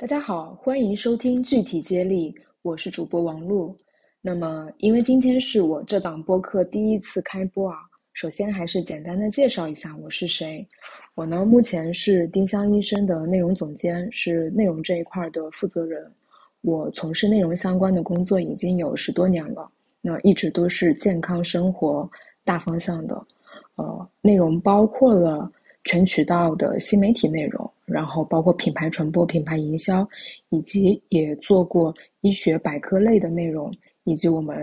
大家好，欢迎收听具体接力，我是主播王璐。那么，因为今天是我这档播客第一次开播啊，首先还是简单的介绍一下我是谁。我呢，目前是丁香医生的内容总监，是内容这一块的负责人。我从事内容相关的工作已经有十多年了，那一直都是健康生活大方向的，呃，内容包括了。全渠道的新媒体内容，然后包括品牌传播、品牌营销，以及也做过医学百科类的内容，以及我们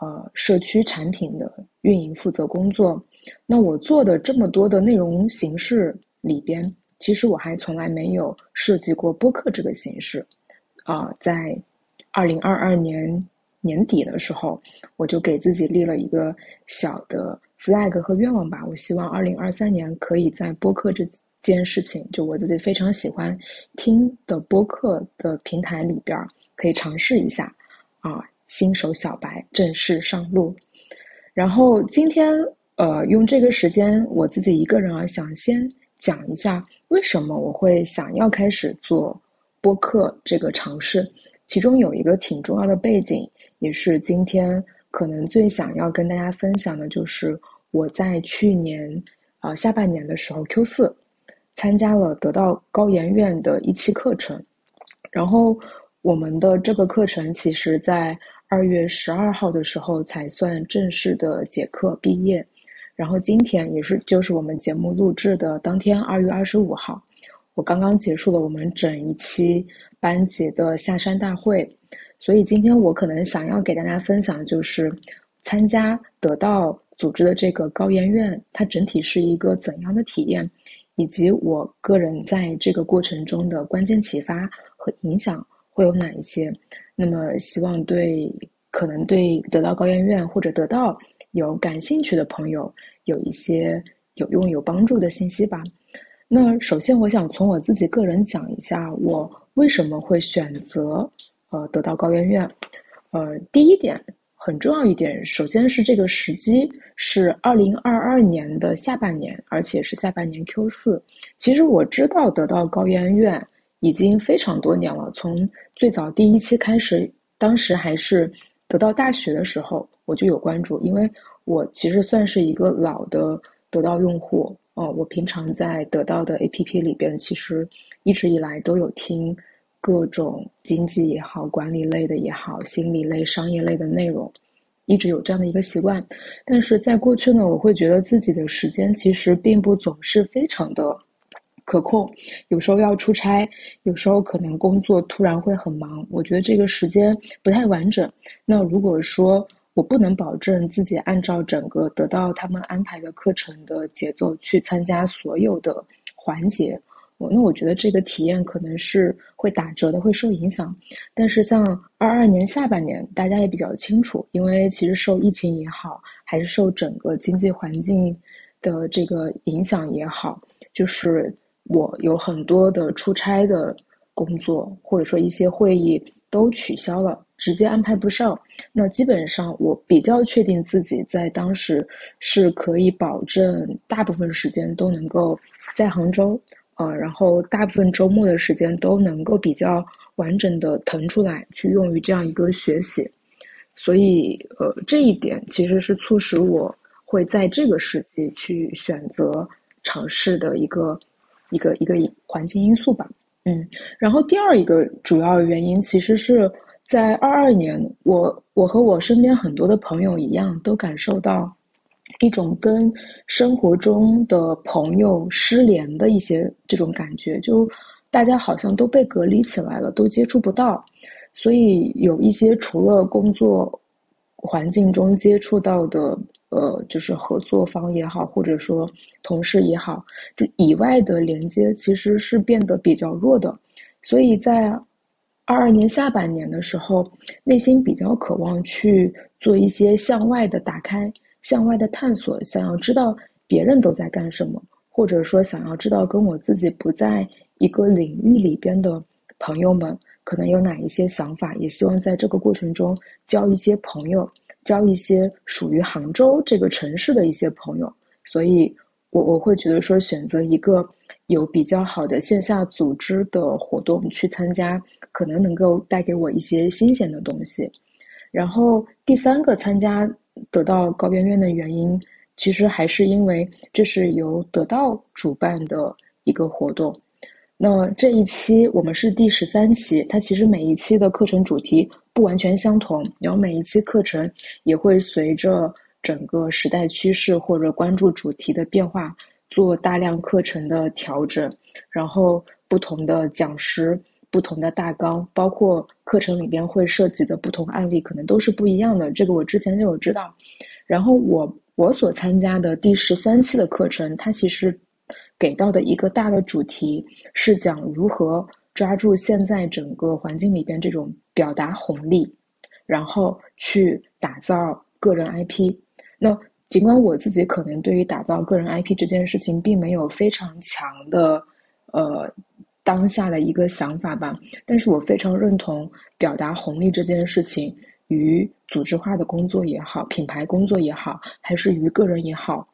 呃社区产品的运营负责工作。那我做的这么多的内容形式里边，其实我还从来没有设计过播客这个形式。啊，在二零二二年年底的时候，我就给自己立了一个小的。Flag 和愿望吧，我希望二零二三年可以在播客这件事情，就我自己非常喜欢听的播客的平台里边，可以尝试一下啊，新手小白正式上路。然后今天呃，用这个时间，我自己一个人啊，想先讲一下为什么我会想要开始做播客这个尝试，其中有一个挺重要的背景，也是今天可能最想要跟大家分享的，就是。我在去年，呃下半年的时候 Q 四，参加了得到高研院的一期课程，然后我们的这个课程其实在二月十二号的时候才算正式的结课毕业，然后今天也是就是我们节目录制的当天二月二十五号，我刚刚结束了我们整一期班级的下山大会，所以今天我可能想要给大家分享就是参加得到。组织的这个高研院，它整体是一个怎样的体验，以及我个人在这个过程中的关键启发和影响会有哪一些？那么，希望对可能对得到高研院或者得到有感兴趣的朋友有一些有用有帮助的信息吧。那首先，我想从我自己个人讲一下，我为什么会选择呃得到高圆圆。呃，第一点。很重要一点，首先是这个时机是二零二二年的下半年，而且是下半年 Q 四。其实我知道得到高圆圆已经非常多年了，从最早第一期开始，当时还是得到大学的时候我就有关注，因为我其实算是一个老的得到用户哦，我平常在得到的 APP 里边，其实一直以来都有听。各种经济也好，管理类的也好，心理类、商业类的内容，一直有这样的一个习惯。但是在过去呢，我会觉得自己的时间其实并不总是非常的可控，有时候要出差，有时候可能工作突然会很忙，我觉得这个时间不太完整。那如果说我不能保证自己按照整个得到他们安排的课程的节奏去参加所有的环节。那我觉得这个体验可能是会打折的，会受影响。但是像二二年下半年，大家也比较清楚，因为其实受疫情也好，还是受整个经济环境的这个影响也好，就是我有很多的出差的工作，或者说一些会议都取消了，直接安排不上。那基本上我比较确定自己在当时是可以保证大部分时间都能够在杭州。呃，然后大部分周末的时间都能够比较完整的腾出来去用于这样一个学习，所以呃，这一点其实是促使我会在这个时期去选择尝试的一个一个一个环境因素吧。嗯，然后第二一个主要原因其实是在二二年，我我和我身边很多的朋友一样，都感受到。一种跟生活中的朋友失联的一些这种感觉，就大家好像都被隔离起来了，都接触不到，所以有一些除了工作环境中接触到的，呃，就是合作方也好，或者说同事也好，就以外的连接其实是变得比较弱的，所以在二二年下半年的时候，内心比较渴望去做一些向外的打开。向外的探索，想要知道别人都在干什么，或者说想要知道跟我自己不在一个领域里边的朋友们可能有哪一些想法，也希望在这个过程中交一些朋友，交一些属于杭州这个城市的一些朋友。所以，我我会觉得说，选择一个有比较好的线下组织的活动去参加，可能能够带给我一些新鲜的东西。然后第三个参加得到高圆圆的原因，其实还是因为这是由得到主办的一个活动。那这一期我们是第十三期，它其实每一期的课程主题不完全相同，然后每一期课程也会随着整个时代趋势或者关注主题的变化做大量课程的调整，然后不同的讲师。不同的大纲，包括课程里边会涉及的不同案例，可能都是不一样的。这个我之前就有知道。然后我我所参加的第十三期的课程，它其实给到的一个大的主题是讲如何抓住现在整个环境里边这种表达红利，然后去打造个人 IP。那尽管我自己可能对于打造个人 IP 这件事情并没有非常强的呃。当下的一个想法吧，但是我非常认同表达红利这件事情，与组织化的工作也好，品牌工作也好，还是于个人也好，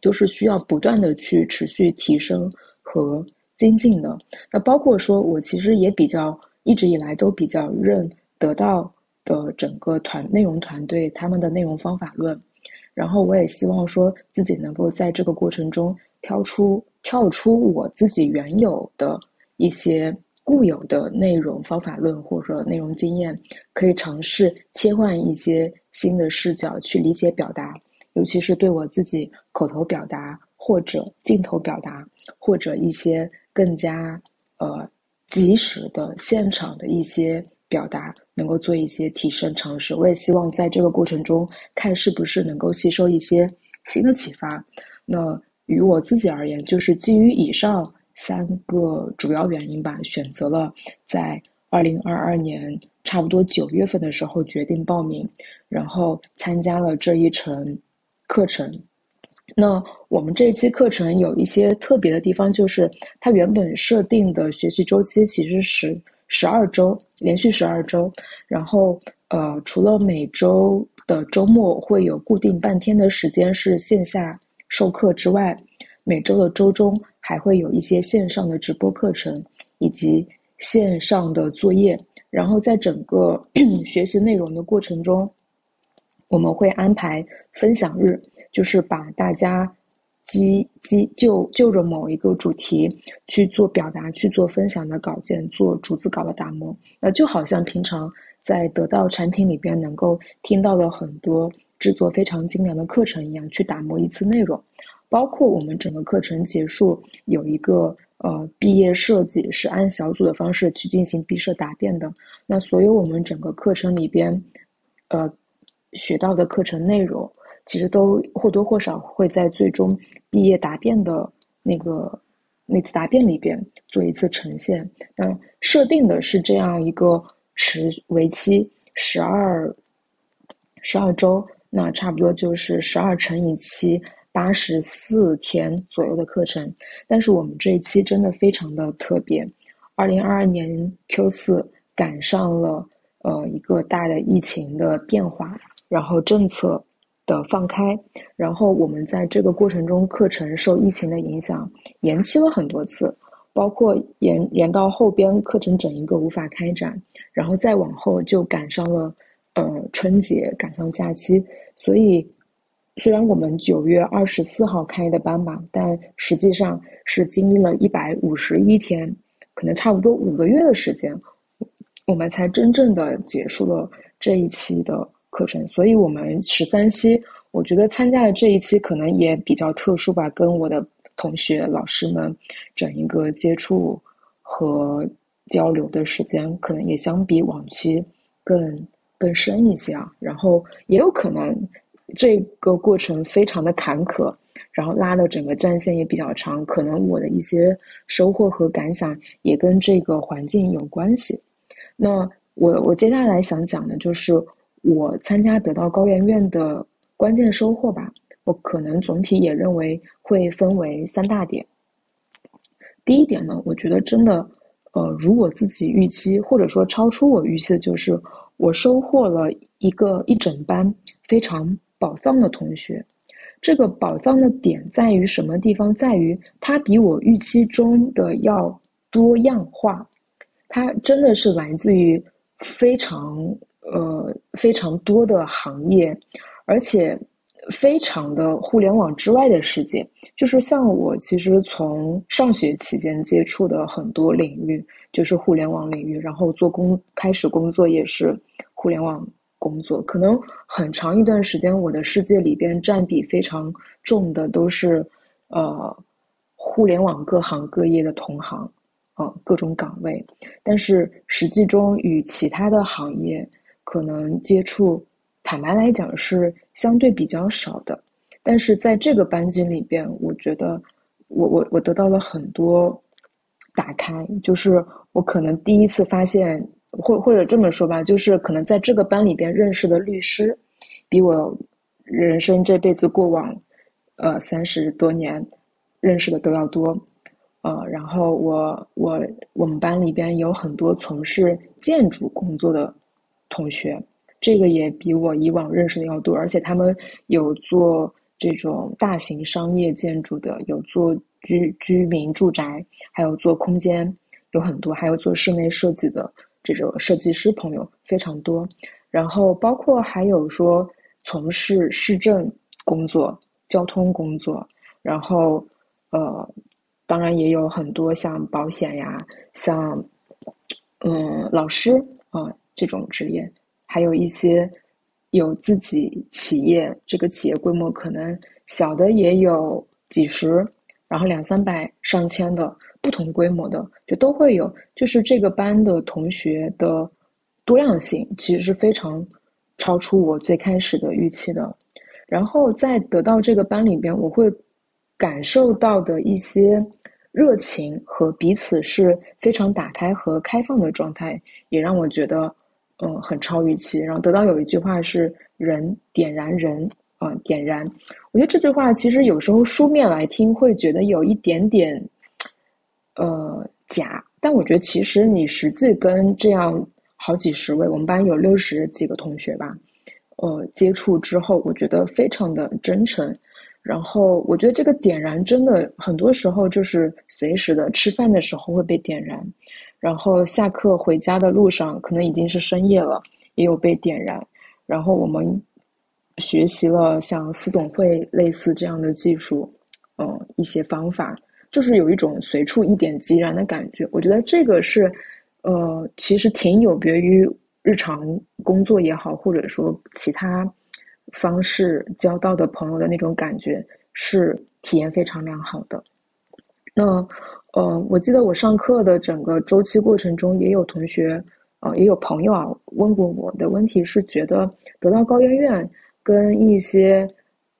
都是需要不断的去持续提升和精进的。那包括说我其实也比较一直以来都比较认得到的整个团内容团队他们的内容方法论，然后我也希望说自己能够在这个过程中挑出跳出我自己原有的。一些固有的内容方法论或者说内容经验，可以尝试切换一些新的视角去理解表达，尤其是对我自己口头表达或者镜头表达，或者一些更加呃及时的现场的一些表达，能够做一些提升尝试。我也希望在这个过程中，看是不是能够吸收一些新的启发。那于我自己而言，就是基于以上。三个主要原因吧，选择了在二零二二年差不多九月份的时候决定报名，然后参加了这一程课程。那我们这一期课程有一些特别的地方，就是它原本设定的学习周期其实是十二周，连续十二周。然后呃，除了每周的周末会有固定半天的时间是线下授课之外，每周的周中。还会有一些线上的直播课程，以及线上的作业。然后在整个 学习内容的过程中，我们会安排分享日，就是把大家基基就就着某一个主题去做表达、去做分享的稿件，做逐字稿的打磨。那就好像平常在得到产品里边能够听到的很多制作非常精良的课程一样，去打磨一次内容。包括我们整个课程结束有一个呃毕业设计，是按小组的方式去进行毕设答辩的。那所有我们整个课程里边，呃学到的课程内容，其实都或多或少会在最终毕业答辩的那个那次答辩里边做一次呈现。那设定的是这样一个持为期十二十二周，那差不多就是十二乘以七。八十四天左右的课程，但是我们这一期真的非常的特别。二零二二年 Q 四赶上了呃一个大的疫情的变化，然后政策的放开，然后我们在这个过程中课程受疫情的影响延期了很多次，包括延延到后边课程整一个无法开展，然后再往后就赶上了呃春节赶上假期，所以。虽然我们九月二十四号开的班吧，但实际上是经历了一百五十一天，可能差不多五个月的时间，我们才真正的结束了这一期的课程。所以，我们十三期，我觉得参加的这一期可能也比较特殊吧，跟我的同学、老师们整一个接触和交流的时间，可能也相比往期更更深一些啊。然后，也有可能。这个过程非常的坎坷，然后拉的整个战线也比较长，可能我的一些收获和感想也跟这个环境有关系。那我我接下来想讲的就是我参加得到高圆圆的关键收获吧。我可能总体也认为会分为三大点。第一点呢，我觉得真的，呃，如我自己预期，或者说超出我预期的，就是我收获了一个一整班非常。宝藏的同学，这个宝藏的点在于什么地方？在于它比我预期中的要多样化，它真的是来自于非常呃非常多的行业，而且非常的互联网之外的世界。就是像我其实从上学期间接触的很多领域，就是互联网领域，然后做工开始工作也是互联网。工作可能很长一段时间，我的世界里边占比非常重的都是，呃，互联网各行各业的同行，啊，各种岗位。但是实际中与其他的行业可能接触，坦白来讲是相对比较少的。但是在这个班级里边，我觉得我我我得到了很多打开，就是我可能第一次发现。或或者这么说吧，就是可能在这个班里边认识的律师，比我人生这辈子过往，呃三十多年认识的都要多，呃，然后我我我们班里边有很多从事建筑工作的同学，这个也比我以往认识的要多，而且他们有做这种大型商业建筑的，有做居居民住宅，还有做空间，有很多，还有做室内设计的。这种设计师朋友非常多，然后包括还有说从事市政工作、交通工作，然后呃，当然也有很多像保险呀、像嗯老师啊这种职业，还有一些有自己企业，这个企业规模可能小的也有几十，然后两三百、上千的。不同规模的就都会有，就是这个班的同学的多样性其实是非常超出我最开始的预期的。然后在得到这个班里边，我会感受到的一些热情和彼此是非常打开和开放的状态，也让我觉得嗯很超预期。然后得到有一句话是“人点燃人啊点燃”，我觉得这句话其实有时候书面来听会觉得有一点点。呃，假，但我觉得其实你实际跟这样好几十位，我们班有六十几个同学吧，呃，接触之后，我觉得非常的真诚。然后我觉得这个点燃真的很多时候就是随时的，吃饭的时候会被点燃，然后下课回家的路上可能已经是深夜了，也有被点燃。然后我们学习了像思董会类似这样的技术，嗯，一些方法。就是有一种随处一点即燃的感觉，我觉得这个是，呃，其实挺有别于日常工作也好，或者说其他方式交到的朋友的那种感觉，是体验非常良好的。那，呃，我记得我上课的整个周期过程中，也有同学，呃，也有朋友啊问过我的问题，是觉得得到高圆圆跟一些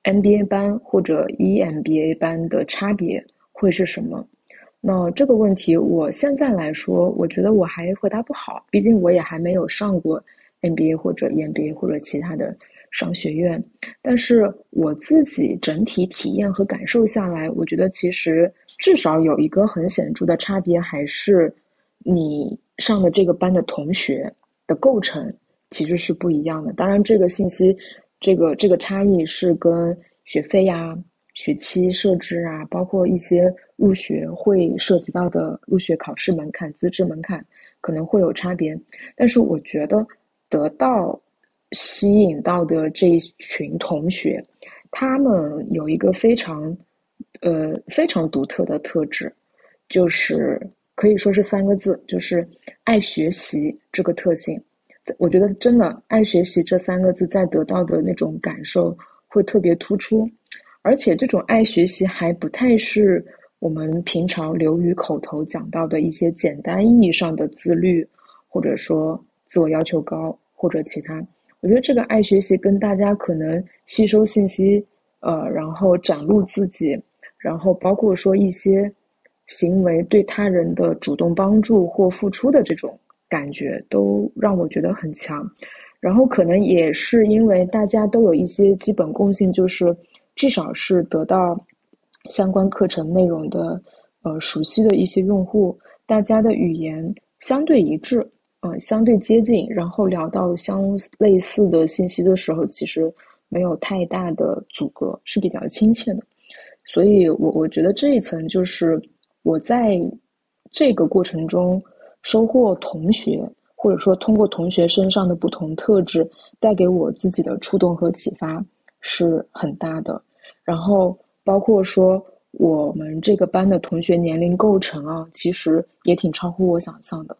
MBA 班或者 EMBA 班的差别。会是什么？那这个问题，我现在来说，我觉得我还回答不好。毕竟我也还没有上过 MBA 或者 EMBA 或者其他的商学院。但是我自己整体体验和感受下来，我觉得其实至少有一个很显著的差别，还是你上的这个班的同学的构成其实是不一样的。当然，这个信息，这个这个差异是跟学费呀。学期设置啊，包括一些入学会涉及到的入学考试门槛、资质门槛，可能会有差别。但是我觉得得到吸引到的这一群同学，他们有一个非常呃非常独特的特质，就是可以说是三个字，就是爱学习这个特性。我觉得真的爱学习这三个字，在得到的那种感受会特别突出。而且这种爱学习还不太是我们平常流于口头讲到的一些简单意义上的自律，或者说自我要求高或者其他。我觉得这个爱学习跟大家可能吸收信息，呃，然后展露自己，然后包括说一些行为对他人的主动帮助或付出的这种感觉，都让我觉得很强。然后可能也是因为大家都有一些基本共性，就是。至少是得到相关课程内容的呃熟悉的一些用户，大家的语言相对一致，嗯，相对接近，然后聊到相类似的信息的时候，其实没有太大的阻隔，是比较亲切的。所以，我我觉得这一层就是我在这个过程中收获同学，或者说通过同学身上的不同特质带给我自己的触动和启发是很大的。然后，包括说我们这个班的同学年龄构成啊，其实也挺超乎我想象的。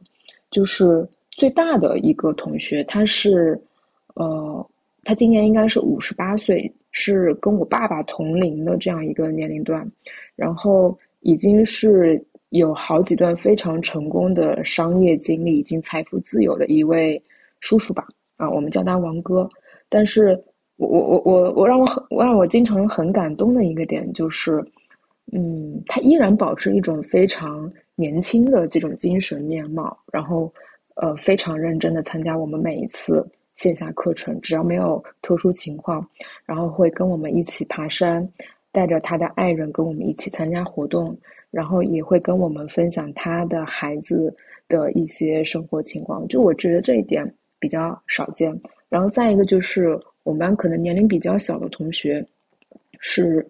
就是最大的一个同学，他是呃。他今年应该是五十八岁，是跟我爸爸同龄的这样一个年龄段，然后已经是有好几段非常成功的商业经历，已经财富自由的一位叔叔吧，啊，我们叫他王哥。但是我我我我我让我很我让我经常很感动的一个点就是，嗯，他依然保持一种非常年轻的这种精神面貌，然后呃非常认真的参加我们每一次。线下课程，只要没有特殊情况，然后会跟我们一起爬山，带着他的爱人跟我们一起参加活动，然后也会跟我们分享他的孩子的一些生活情况。就我觉得这一点比较少见。然后再一个就是我们班可能年龄比较小的同学，是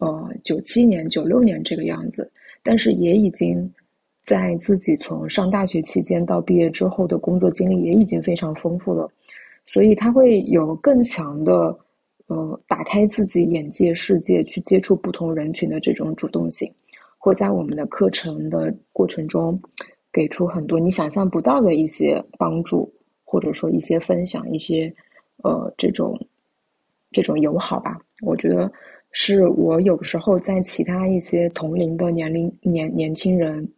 呃九七年、九六年这个样子，但是也已经在自己从上大学期间到毕业之后的工作经历也已经非常丰富了。所以他会有更强的，呃，打开自己眼界世界，去接触不同人群的这种主动性，会在我们的课程的过程中，给出很多你想象不到的一些帮助，或者说一些分享，一些，呃，这种，这种友好吧。我觉得是我有时候在其他一些同龄的年龄年年轻人。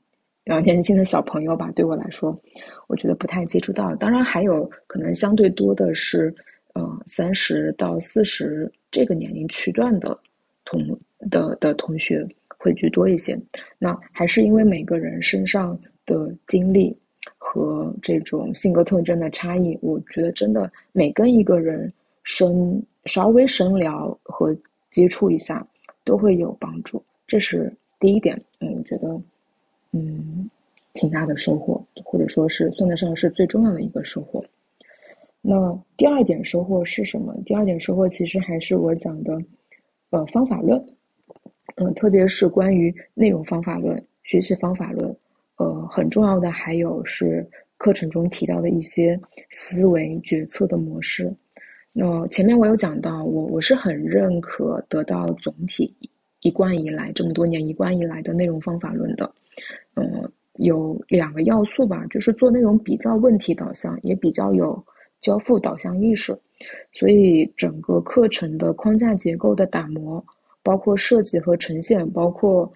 呃，年轻的小朋友吧，对我来说，我觉得不太接触到。当然，还有可能相对多的是，呃，三十到四十这个年龄区段的同的的同学会居多一些。那还是因为每个人身上的经历和这种性格特征的差异，我觉得真的每跟一个人深稍微深聊和接触一下都会有帮助。这是第一点。嗯，我觉得。嗯，挺大的收获，或者说是算得上是最重要的一个收获。那第二点收获是什么？第二点收获其实还是我讲的，呃，方法论。嗯，特别是关于内容方法论、学习方法论，呃，很重要的还有是课程中提到的一些思维决策的模式。那前面我有讲到，我我是很认可得到总体一贯以来这么多年一贯以来的内容方法论的。嗯，有两个要素吧，就是做内容比较问题导向，也比较有交付导向意识，所以整个课程的框架结构的打磨，包括设计和呈现，包括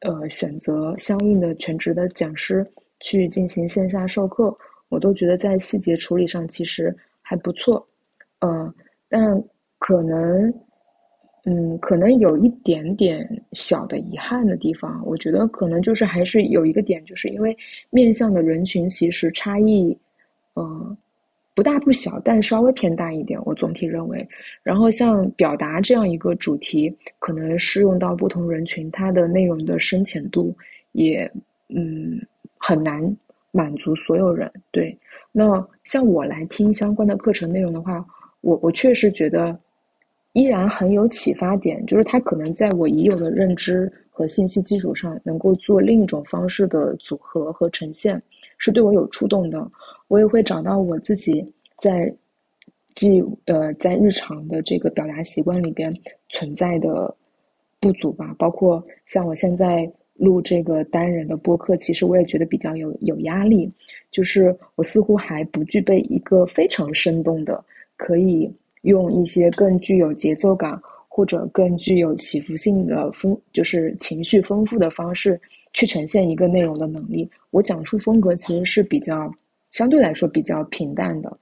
呃选择相应的全职的讲师去进行线下授课，我都觉得在细节处理上其实还不错，呃，但可能。嗯，可能有一点点小的遗憾的地方，我觉得可能就是还是有一个点，就是因为面向的人群其实差异，呃，不大不小，但稍微偏大一点。我总体认为，然后像表达这样一个主题，可能适用到不同人群，它的内容的深浅度也嗯很难满足所有人。对，那像我来听相关的课程内容的话，我我确实觉得。依然很有启发点，就是它可能在我已有的认知和信息基础上，能够做另一种方式的组合和呈现，是对我有触动的。我也会找到我自己在既呃在日常的这个表达习惯里边存在的不足吧。包括像我现在录这个单人的播客，其实我也觉得比较有有压力，就是我似乎还不具备一个非常生动的可以。用一些更具有节奏感或者更具有起伏性的丰，就是情绪丰富的方式去呈现一个内容的能力。我讲述风格其实是比较相对来说比较平淡的，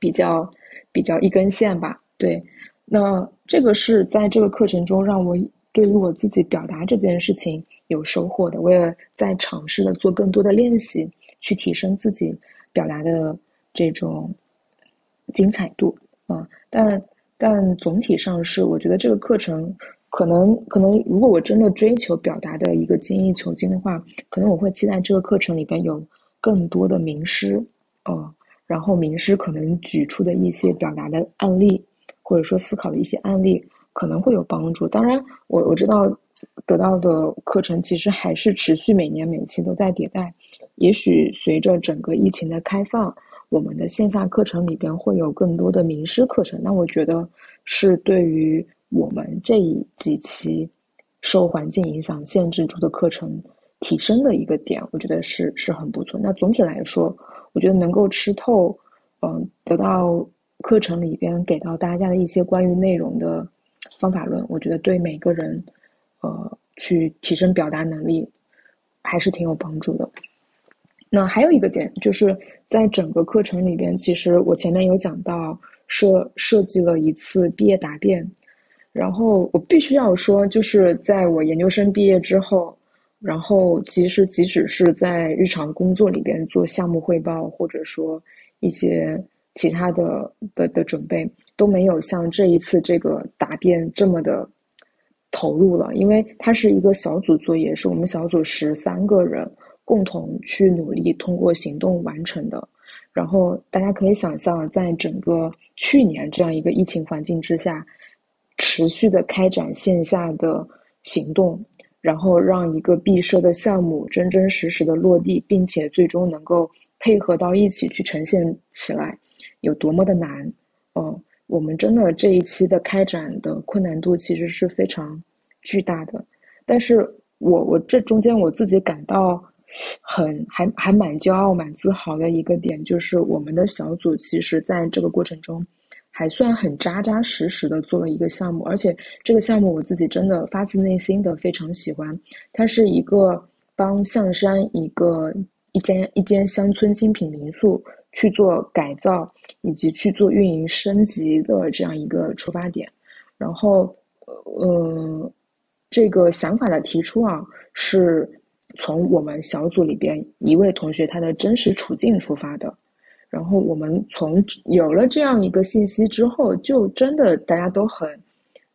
比较比较一根线吧。对，那这个是在这个课程中让我对于我自己表达这件事情有收获的。我也在尝试的做更多的练习，去提升自己表达的这种精彩度。啊，但但总体上是，我觉得这个课程可能可能，如果我真的追求表达的一个精益求精的话，可能我会期待这个课程里边有更多的名师，呃，然后名师可能举出的一些表达的案例，或者说思考的一些案例，可能会有帮助。当然，我我知道得到的课程其实还是持续每年每期都在迭代。也许随着整个疫情的开放，我们的线下课程里边会有更多的名师课程。那我觉得是对于我们这几期受环境影响限制住的课程提升的一个点，我觉得是是很不错。那总体来说，我觉得能够吃透，嗯，得到课程里边给到大家的一些关于内容的方法论，我觉得对每个人，呃，去提升表达能力还是挺有帮助的。那还有一个点，就是在整个课程里边，其实我前面有讲到设设计了一次毕业答辩，然后我必须要说，就是在我研究生毕业之后，然后其实即使是在日常工作里边做项目汇报，或者说一些其他的的的准备，都没有像这一次这个答辩这么的投入了，因为它是一个小组作业，是我们小组十三个人。共同去努力，通过行动完成的。然后大家可以想象，在整个去年这样一个疫情环境之下，持续的开展线下的行动，然后让一个毕设的项目真真实实的落地，并且最终能够配合到一起去呈现起来，有多么的难。嗯，我们真的这一期的开展的困难度其实是非常巨大的。但是我我这中间我自己感到。很还还蛮骄傲、蛮自豪的一个点，就是我们的小组其实在这个过程中，还算很扎扎实实的做了一个项目，而且这个项目我自己真的发自内心的非常喜欢。它是一个帮象山一个一间一间乡村精品民宿去做改造以及去做运营升级的这样一个出发点。然后，呃，这个想法的提出啊是。从我们小组里边一位同学他的真实处境出发的，然后我们从有了这样一个信息之后，就真的大家都很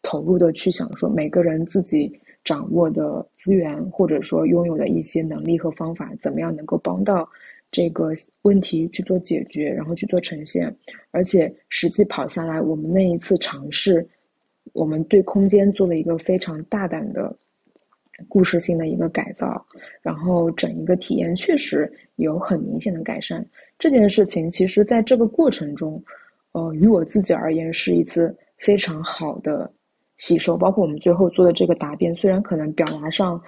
投入的去想说，每个人自己掌握的资源或者说拥有的一些能力和方法，怎么样能够帮到这个问题去做解决，然后去做呈现，而且实际跑下来，我们那一次尝试，我们对空间做了一个非常大胆的。故事性的一个改造，然后整一个体验确实有很明显的改善。这件事情其实在这个过程中，呃，于我自己而言是一次非常好的吸收。包括我们最后做的这个答辩，虽然可能表达上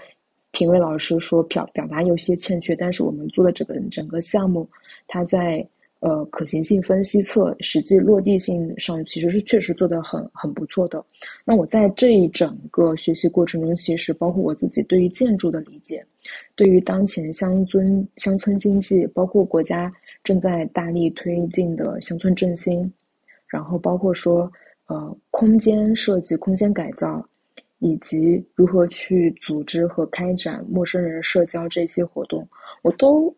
评委老师说表表达有些欠缺，但是我们做的这个整个项目，它在。呃，可行性分析测实际落地性上其实是确实做得很很不错的。那我在这一整个学习过程中，其实包括我自己对于建筑的理解，对于当前乡村乡村经济，包括国家正在大力推进的乡村振兴，然后包括说呃空间设计、空间改造，以及如何去组织和开展陌生人社交这些活动，我都。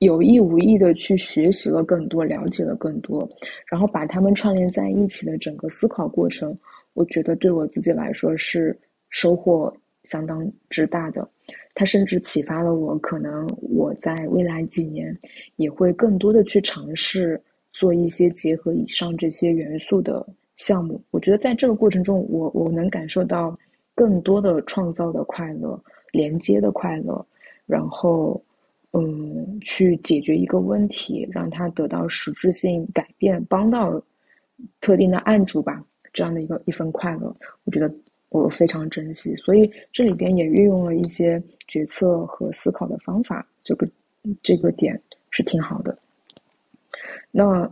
有意无意的去学习了更多，了解了更多，然后把他们串联在一起的整个思考过程，我觉得对我自己来说是收获相当之大的。它甚至启发了我，可能我在未来几年也会更多的去尝试做一些结合以上这些元素的项目。我觉得在这个过程中，我我能感受到更多的创造的快乐、连接的快乐，然后。嗯，去解决一个问题，让它得到实质性改变，帮到特定的案主吧，这样的一个一份快乐，我觉得我非常珍惜。所以这里边也运用了一些决策和思考的方法，这个这个点是挺好的。那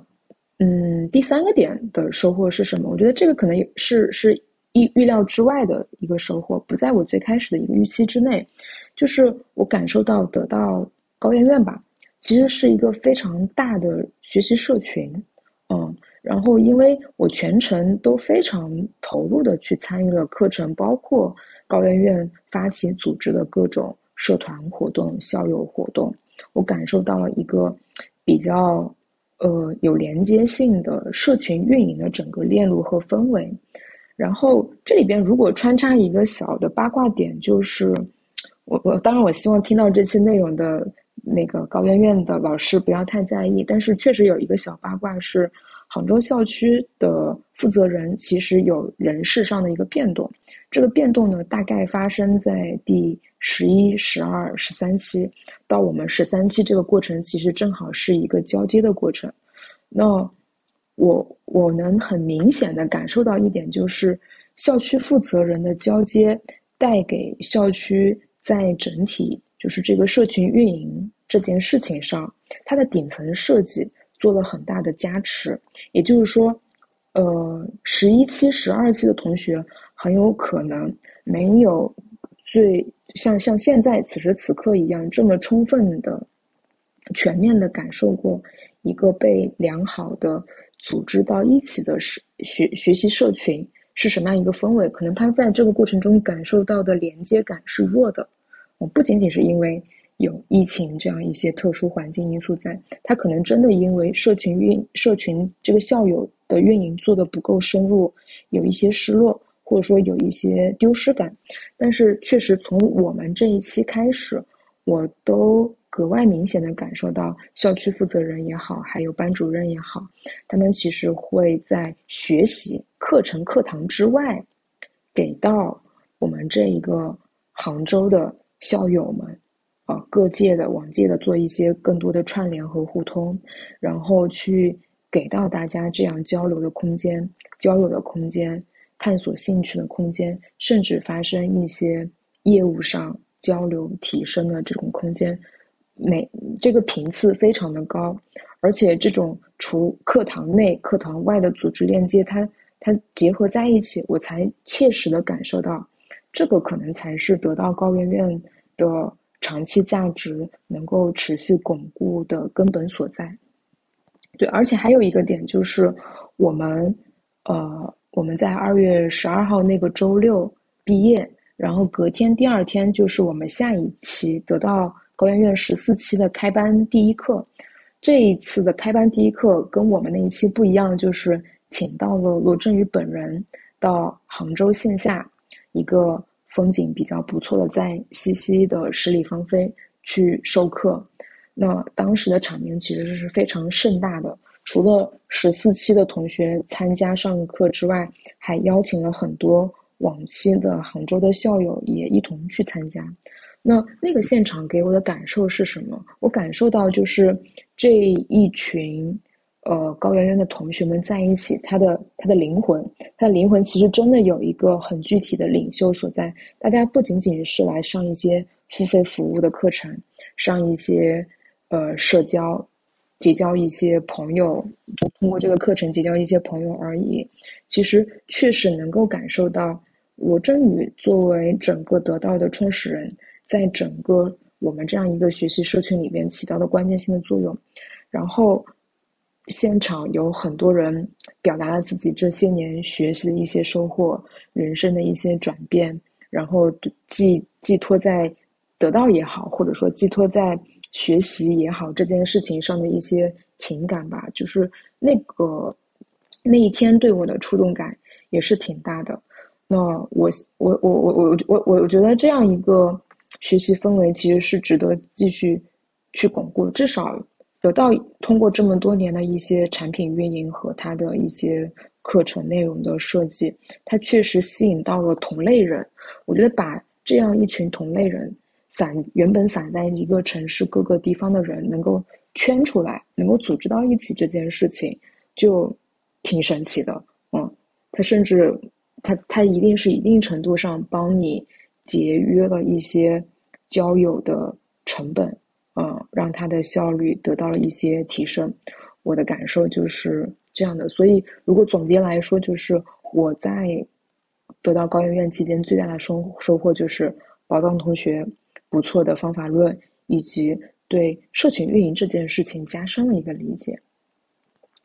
嗯，第三个点的收获是什么？我觉得这个可能是是意预料之外的一个收获，不在我最开始的一个预期之内，就是我感受到得到。高圆圆吧，其实是一个非常大的学习社群，嗯，然后因为我全程都非常投入的去参与了课程，包括高圆圆发起组织的各种社团活动、校友活动，我感受到了一个比较呃有连接性的社群运营的整个链路和氛围。然后这里边如果穿插一个小的八卦点，就是我我当然我希望听到这期内容的。那个高圆圆的老师不要太在意，但是确实有一个小八卦是，杭州校区的负责人其实有人事上的一个变动，这个变动呢，大概发生在第十一、十二、十三期，到我们十三期这个过程，其实正好是一个交接的过程。那我我能很明显的感受到一点，就是校区负责人的交接带给校区在整体就是这个社群运营这件事情上，它的顶层设计。做了很大的加持，也就是说，呃，十一期、十二期的同学很有可能没有最像像现在此时此刻一样这么充分的、全面的感受过一个被良好的组织到一起的学学学习社群是什么样一个氛围。可能他在这个过程中感受到的连接感是弱的，不仅仅是因为。有疫情这样一些特殊环境因素在，他可能真的因为社群运社群这个校友的运营做的不够深入，有一些失落，或者说有一些丢失感。但是确实从我们这一期开始，我都格外明显的感受到，校区负责人也好，还有班主任也好，他们其实会在学习课程课堂之外，给到我们这一个杭州的校友们。啊，各界的、往届的做一些更多的串联和互通，然后去给到大家这样交流的空间、交流的空间、探索兴趣的空间，甚至发生一些业务上交流提升的这种空间，每这个频次非常的高，而且这种除课堂内、课堂外的组织链接，它它结合在一起，我才切实的感受到，这个可能才是得到高圆圆的。长期价值能够持续巩固的根本所在，对，而且还有一个点就是，我们，呃，我们在二月十二号那个周六毕业，然后隔天第二天就是我们下一期得到高圆圆十四期的开班第一课。这一次的开班第一课跟我们那一期不一样，就是请到了罗振宇本人到杭州线下一个。风景比较不错的，在西溪的十里芳菲去授课，那当时的场面其实是非常盛大的。除了十四期的同学参加上课之外，还邀请了很多往期的杭州的校友也一同去参加。那那个现场给我的感受是什么？我感受到就是这一群。呃，高圆圆的同学们在一起，他的他的灵魂，他的灵魂其实真的有一个很具体的领袖所在。大家不仅仅是来上一些付费服务的课程，上一些呃社交，结交一些朋友，通过这个课程结交一些朋友而已。其实确实能够感受到罗振宇作为整个得到的创始人，在整个我们这样一个学习社群里面起到的关键性的作用，然后。现场有很多人表达了自己这些年学习的一些收获、人生的一些转变，然后寄寄托在得到也好，或者说寄托在学习也好这件事情上的一些情感吧。就是那个那一天对我的触动感也是挺大的。那我我我我我我我我觉得这样一个学习氛围其实是值得继续去巩固，至少。得到通过这么多年的一些产品运营和它的一些课程内容的设计，它确实吸引到了同类人。我觉得把这样一群同类人散原本散在一个城市各个地方的人能够圈出来，能够组织到一起这件事情，就挺神奇的。嗯，它甚至它它一定是一定程度上帮你节约了一些交友的成本。嗯，让他的效率得到了一些提升，我的感受就是这样的。所以，如果总结来说，就是我在得到高圆圆期间最大的收收获，就是宝藏同学不错的方法论，以及对社群运营这件事情加深了一个理解。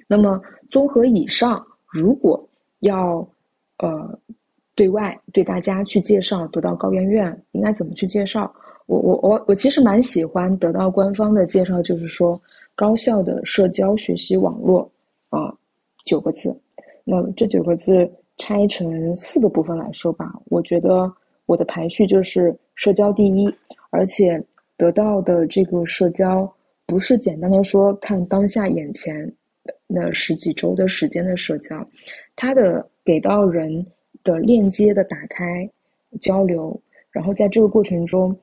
那么，综合以上，如果要呃对外对大家去介绍得到高圆圆，应该怎么去介绍？我我我我其实蛮喜欢得到官方的介绍，就是说高效的社交学习网络啊九个字。那这九个字拆成四个部分来说吧，我觉得我的排序就是社交第一，而且得到的这个社交不是简单的说看当下眼前那十几周的时间的社交，它的给到人的链接的打开交流，然后在这个过程中，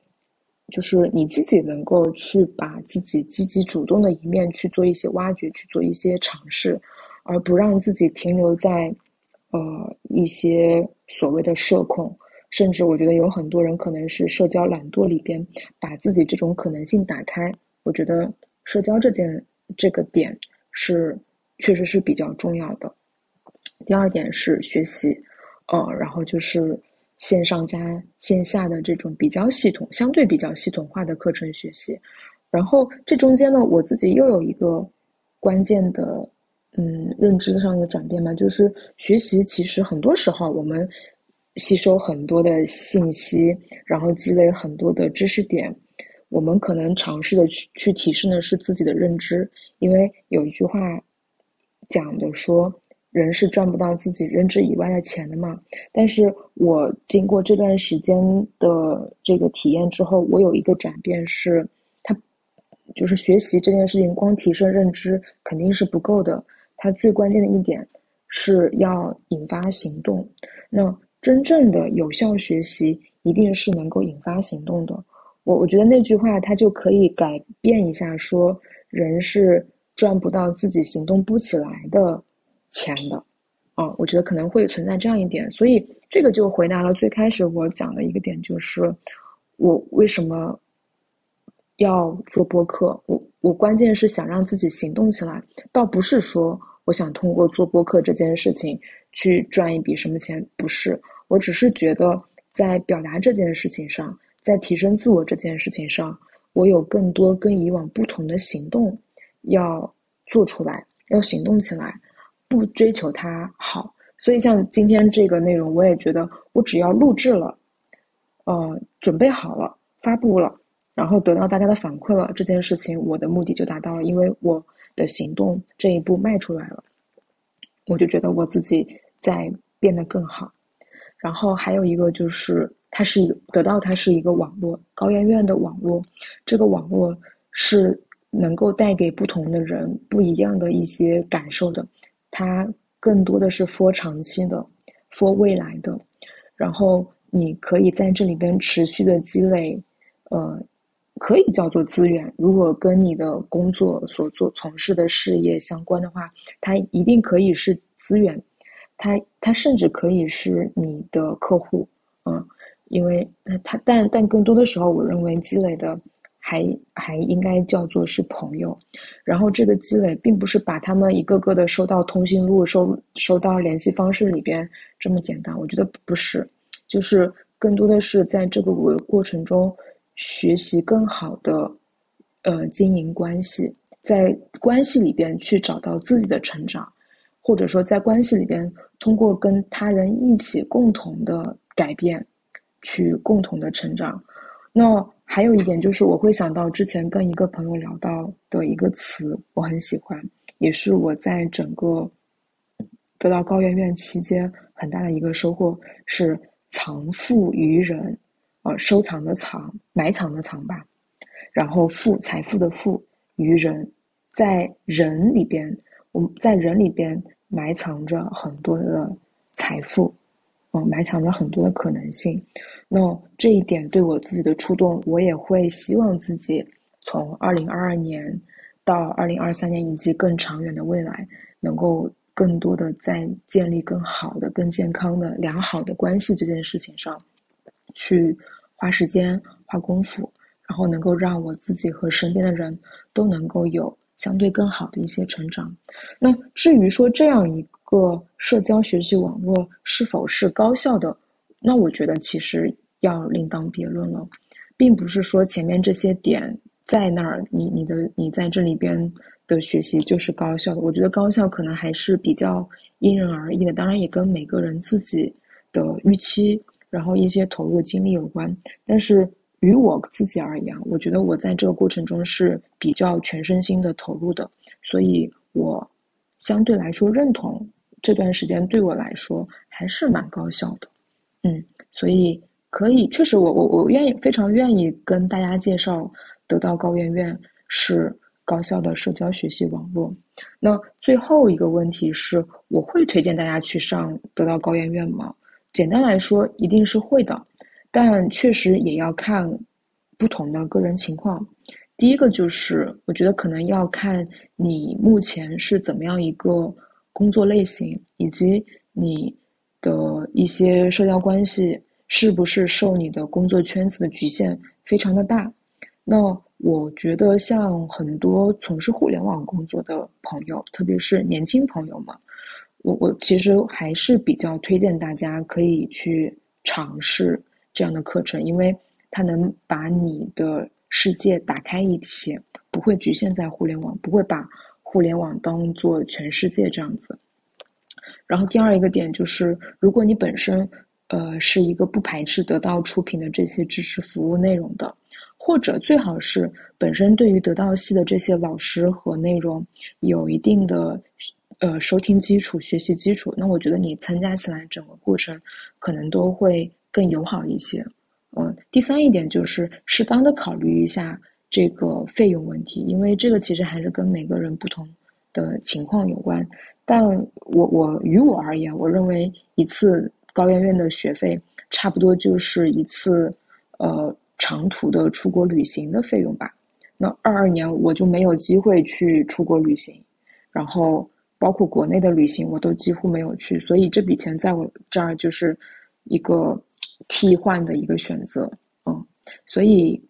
就是你自己能够去把自己积极主动的一面去做一些挖掘，去做一些尝试，而不让自己停留在呃一些所谓的社恐。甚至我觉得有很多人可能是社交懒惰里边把自己这种可能性打开。我觉得社交这件这个点是确实是比较重要的。第二点是学习，呃，然后就是线上加线下的这种比较系统、相对比较系统化的课程学习。然后这中间呢，我自己又有一个关键的嗯认知上的转变嘛，就是学习其实很多时候我们。吸收很多的信息，然后积累很多的知识点。我们可能尝试的去去提升的是自己的认知，因为有一句话讲的说，人是赚不到自己认知以外的钱的嘛。但是我经过这段时间的这个体验之后，我有一个转变是，它就是学习这件事情，光提升认知肯定是不够的。它最关键的一点是要引发行动。那真正的有效学习一定是能够引发行动的。我我觉得那句话它就可以改变一下，说人是赚不到自己行动不起来的钱的。啊，我觉得可能会存在这样一点，所以这个就回答了最开始我讲的一个点，就是我为什么要做播客。我我关键是想让自己行动起来，倒不是说我想通过做播客这件事情去赚一笔什么钱，不是。我只是觉得，在表达这件事情上，在提升自我这件事情上，我有更多跟以往不同的行动要做出来，要行动起来，不追求它好。所以，像今天这个内容，我也觉得，我只要录制了，呃，准备好了，发布了，然后得到大家的反馈了，这件事情我的目的就达到了，因为我的行动这一步迈出来了，我就觉得我自己在变得更好。然后还有一个就是，它是一个得到，它是一个网络高圆圆的网络，这个网络是能够带给不同的人不一样的一些感受的，它更多的是 for 长期的，for 未来的，然后你可以在这里边持续的积累，呃，可以叫做资源。如果跟你的工作所做从事的事业相关的话，它一定可以是资源。他他甚至可以是你的客户，嗯，因为他但但更多的时候，我认为积累的还还应该叫做是朋友，然后这个积累并不是把他们一个个的收到通讯录、收收到联系方式里边这么简单，我觉得不是，就是更多的是在这个过程中学习更好的呃经营关系，在关系里边去找到自己的成长。或者说，在关系里边，通过跟他人一起共同的改变，去共同的成长。那还有一点就是，我会想到之前跟一个朋友聊到的一个词，我很喜欢，也是我在整个得到高圆圆期间很大的一个收获，是藏富于人，呃，收藏的藏，埋藏的藏吧。然后富，财富的富于人，在人里边，我们在人里边。埋藏着很多的财富，嗯，埋藏着很多的可能性。那这一点对我自己的触动，我也会希望自己从二零二二年到二零二三年以及更长远的未来，能够更多的在建立更好的、更健康的、良好的关系这件事情上，去花时间、花功夫，然后能够让我自己和身边的人都能够有。相对更好的一些成长。那至于说这样一个社交学习网络是否是高效的，那我觉得其实要另当别论了，并不是说前面这些点在那儿，你你的你在这里边的学习就是高效的。我觉得高效可能还是比较因人而异的，当然也跟每个人自己的预期，然后一些投入的精力有关，但是。于我自己而言，我觉得我在这个过程中是比较全身心的投入的，所以我相对来说认同这段时间对我来说还是蛮高效的。嗯，所以可以，确实我我我愿意非常愿意跟大家介绍得到高圆圆是高校的社交学习网络。那最后一个问题是，我会推荐大家去上得到高研院吗？简单来说，一定是会的，但确实也要看不同的个人情况。第一个就是，我觉得可能要看你目前是怎么样一个工作类型，以及你的一些社交关系是不是受你的工作圈子的局限非常的大。那我觉得像很多从事互联网工作的朋友，特别是年轻朋友们，我我其实还是比较推荐大家可以去尝试这样的课程，因为它能把你的。世界打开一些，不会局限在互联网，不会把互联网当做全世界这样子。然后第二一个点就是，如果你本身呃是一个不排斥得到出品的这些知识服务内容的，或者最好是本身对于得到系的这些老师和内容有一定的呃收听基础、学习基础，那我觉得你参加起来整个过程可能都会更友好一些。嗯，第三一点就是适当的考虑一下这个费用问题，因为这个其实还是跟每个人不同的情况有关。但我我于我而言，我认为一次高圆圆的学费差不多就是一次呃长途的出国旅行的费用吧。那二二年我就没有机会去出国旅行，然后包括国内的旅行我都几乎没有去，所以这笔钱在我这儿就是一个。替换的一个选择，嗯，所以，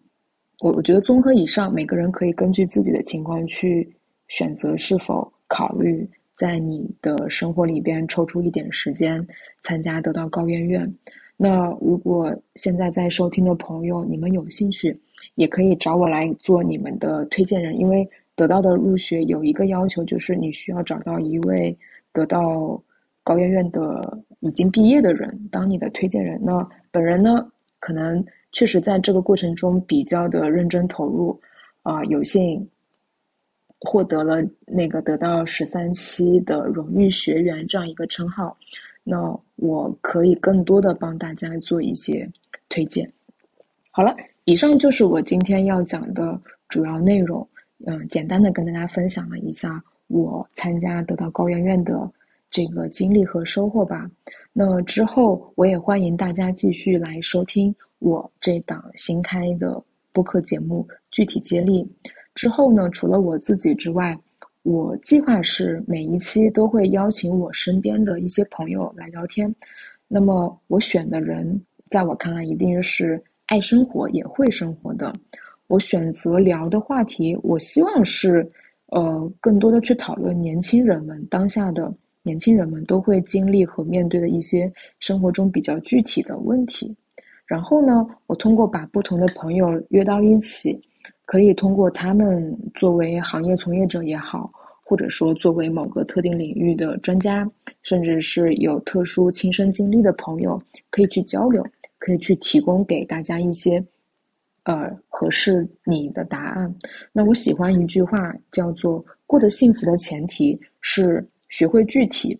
我我觉得综合以上，每个人可以根据自己的情况去选择是否考虑在你的生活里边抽出一点时间参加得到高院院。那如果现在在收听的朋友，你们有兴趣，也可以找我来做你们的推荐人，因为得到的入学有一个要求，就是你需要找到一位得到。高院院的已经毕业的人当你的推荐人，那本人呢，可能确实在这个过程中比较的认真投入，啊，有幸获得了那个得到十三期的荣誉学员这样一个称号，那我可以更多的帮大家做一些推荐。好了，以上就是我今天要讲的主要内容，嗯，简单的跟大家分享了一下我参加得到高圆圆的。这个经历和收获吧。那之后，我也欢迎大家继续来收听我这档新开的播客节目《具体接力》。之后呢，除了我自己之外，我计划是每一期都会邀请我身边的一些朋友来聊天。那么，我选的人，在我看来一定是爱生活也会生活的。我选择聊的话题，我希望是呃，更多的去讨论年轻人们当下的。年轻人们都会经历和面对的一些生活中比较具体的问题，然后呢，我通过把不同的朋友约到一起，可以通过他们作为行业从业者也好，或者说作为某个特定领域的专家，甚至是有特殊亲身经历的朋友，可以去交流，可以去提供给大家一些，呃，合适你的答案。那我喜欢一句话，叫做“过得幸福的前提是”。学会具体，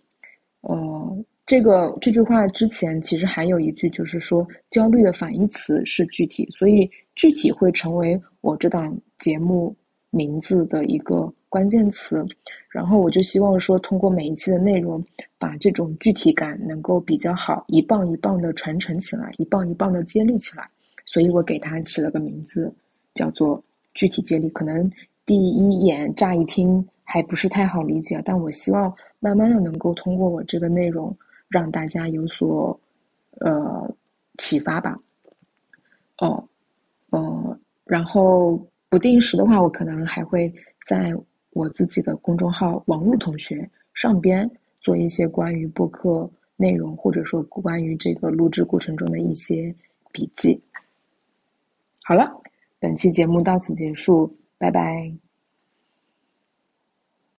呃，这个这句话之前其实还有一句，就是说焦虑的反义词是具体，所以具体会成为我这档节目名字的一个关键词。然后我就希望说，通过每一期的内容，把这种具体感能够比较好一棒一棒的传承起来，一棒一棒的接力起来。所以我给它起了个名字，叫做具体接力。可能第一眼乍一听还不是太好理解，但我希望。慢慢的，能够通过我这个内容，让大家有所呃启发吧。哦，呃，然后不定时的话，我可能还会在我自己的公众号“网络同学”上边做一些关于播客内容，或者说关于这个录制过程中的一些笔记。好了，本期节目到此结束，拜拜。